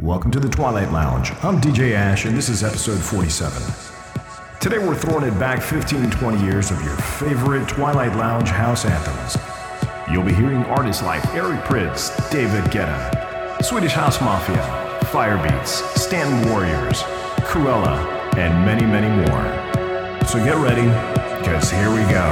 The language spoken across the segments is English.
Welcome to the Twilight Lounge. I'm DJ Ash, and this is episode 47. Today we're throwing it back 15 20 years of your favorite Twilight Lounge house anthems. You'll be hearing artists like Eric Prydz, David Guetta, Swedish House Mafia, Firebeatz, Stanton Warriors, Cruella, and many, many more. So get ready, because here we go.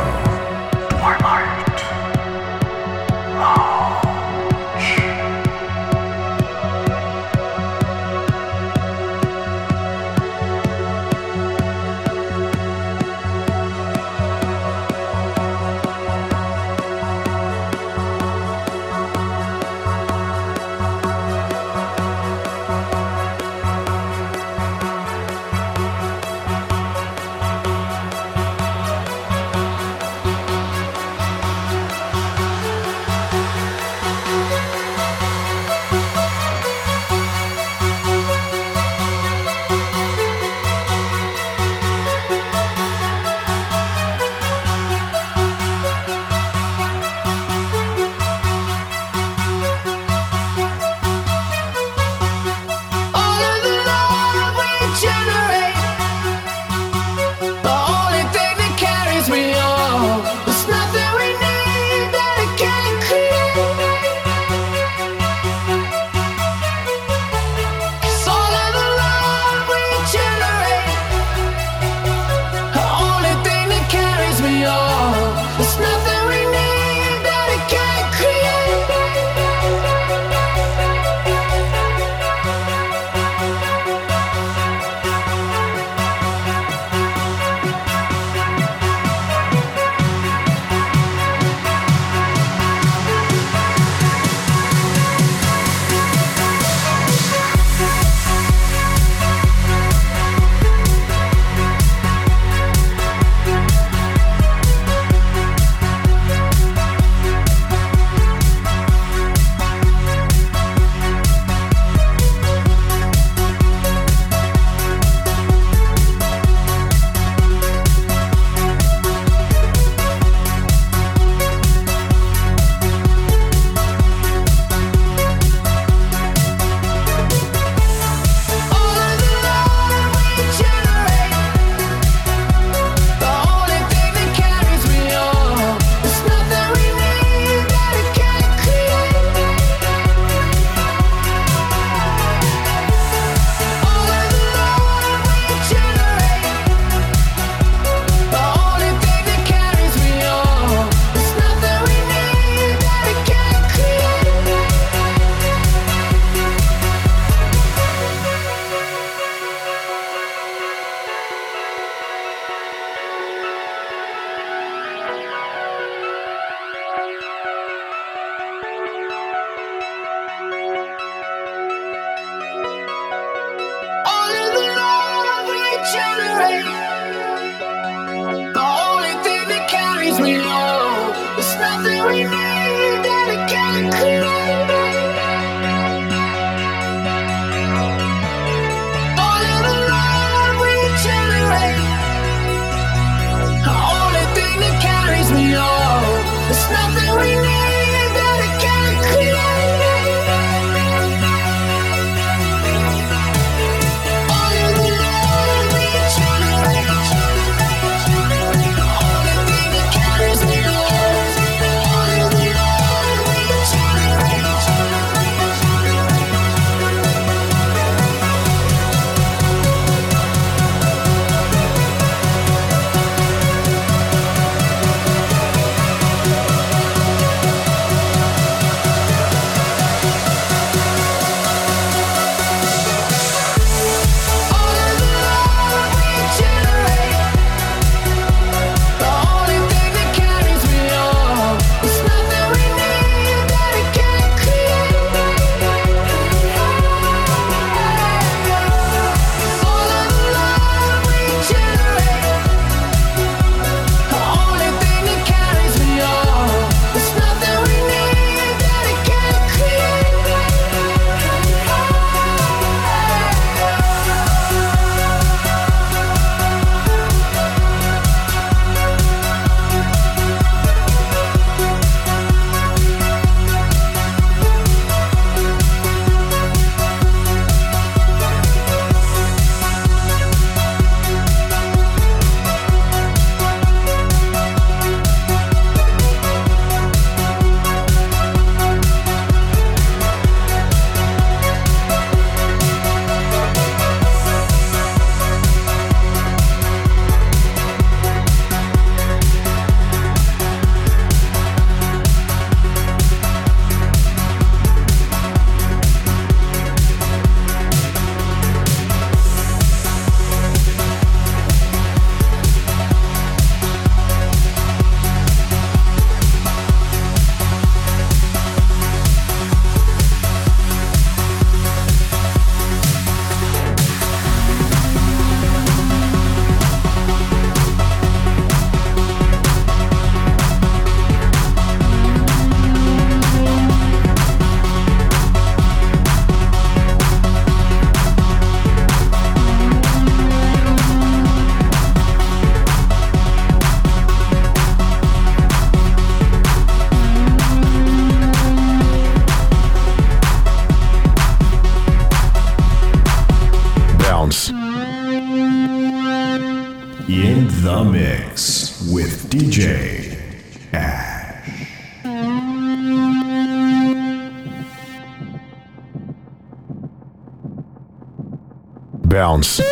Bounce.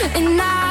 and I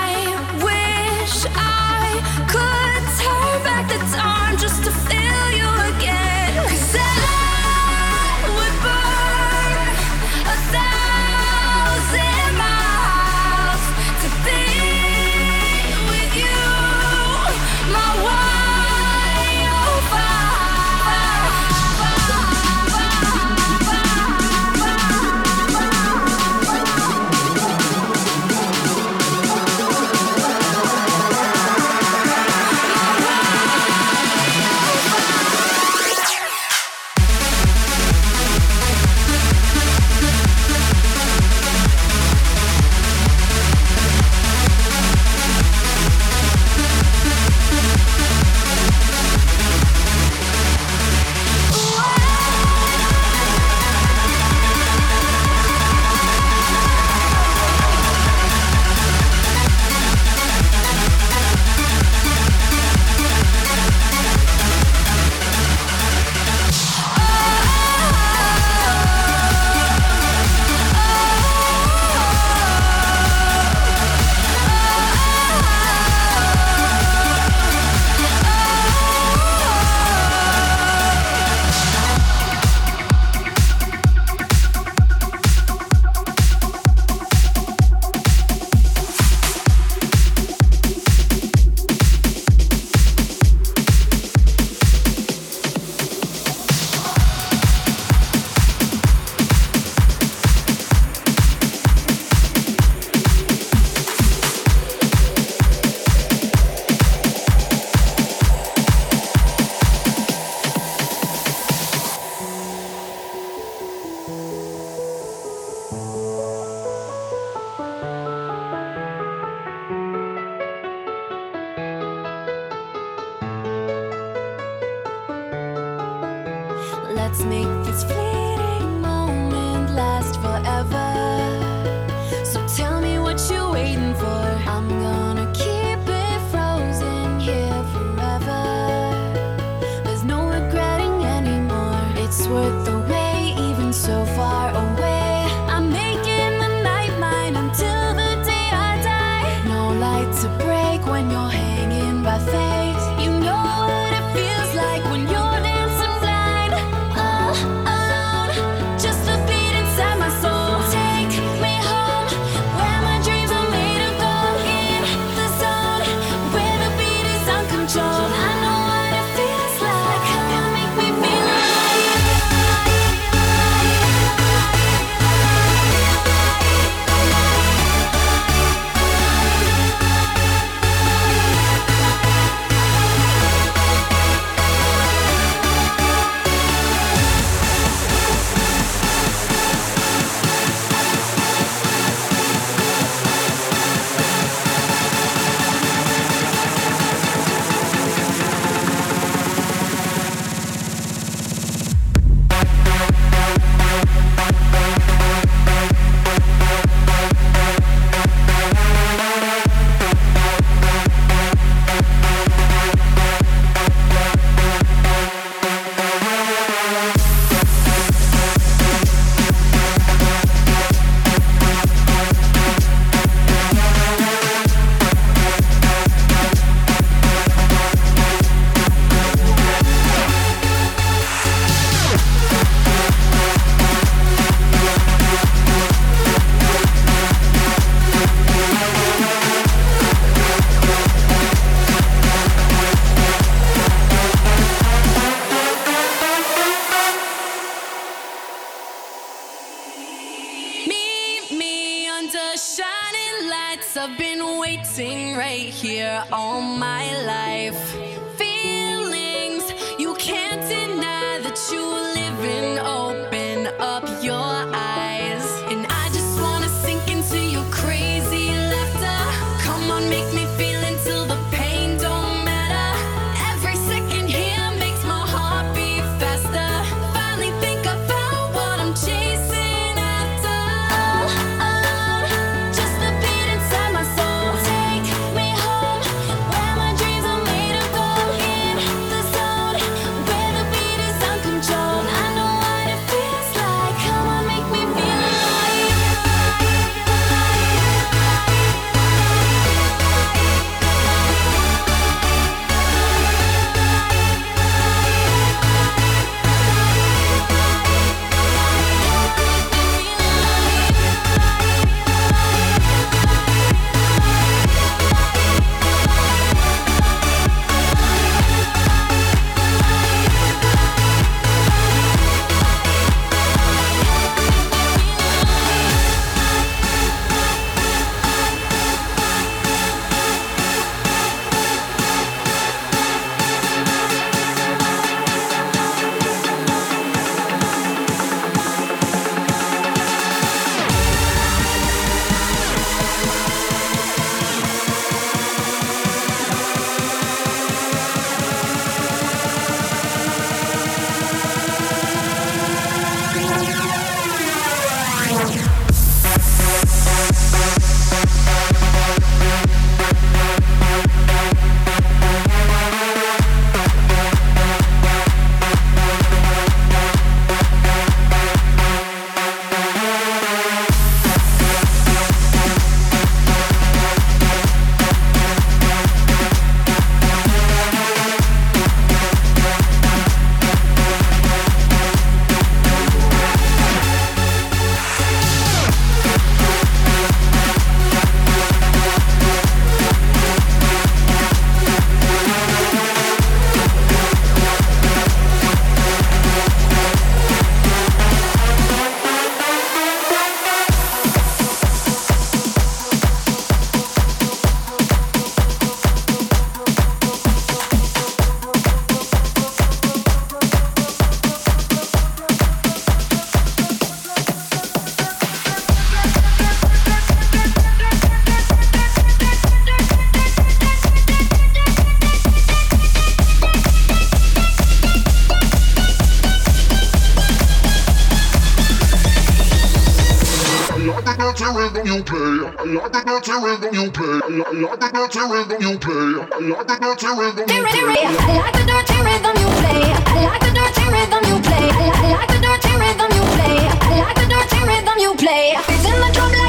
dirty rhythm you play. I like the dirty rhythm you play. I like the dirty rhythm you play. I like the dirty rhythm you play. I like the dirty rhythm you play. I like the dirty rhythm you play. I like the dirty rhythm you play. It's in the drum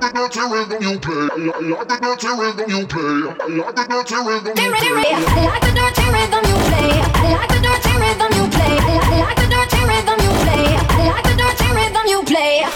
like the dirty rhythm you play. I like the dirty rhythm you play. I like the dirty rhythm you play. I like the dirty rhythm you play. I like the dirty rhythm you play. I like the dirty rhythm you play. I like the dirty rhythm you play.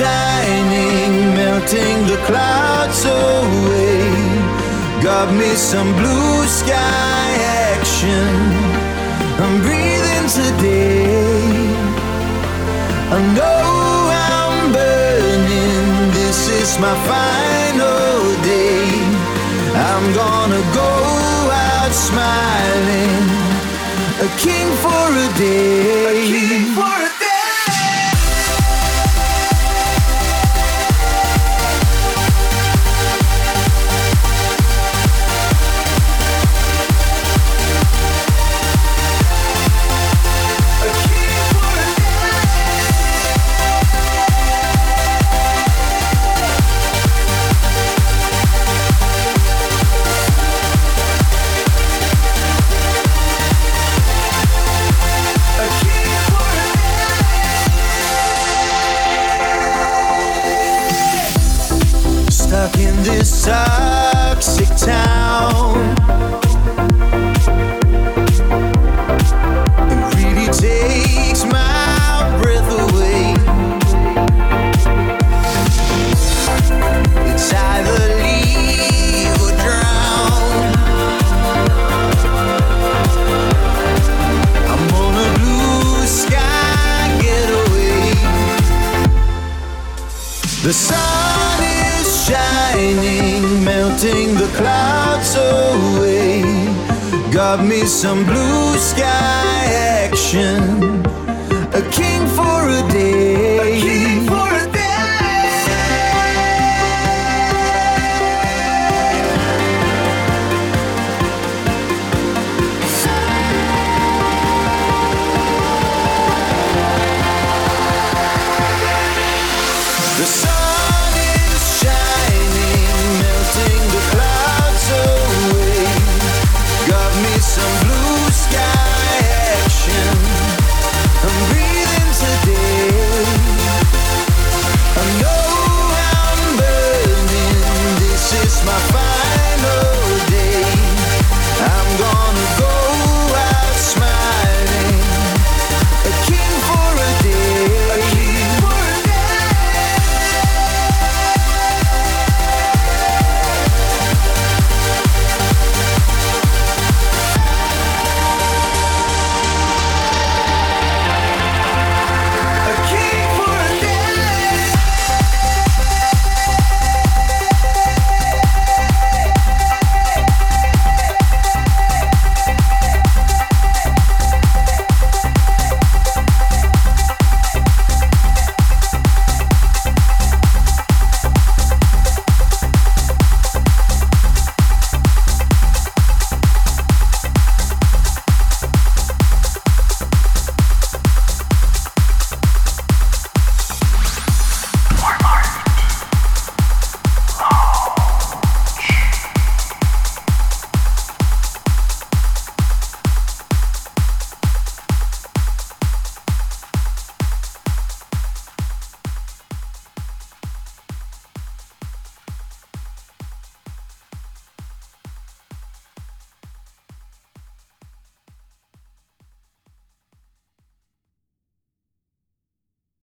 shining, melting the clouds away. Got me some blue sky action. I'm breathing today. I know I'm burning. This is my final day. I'm gonna go out smiling, a king for a day. stuck Got me some blue sky action,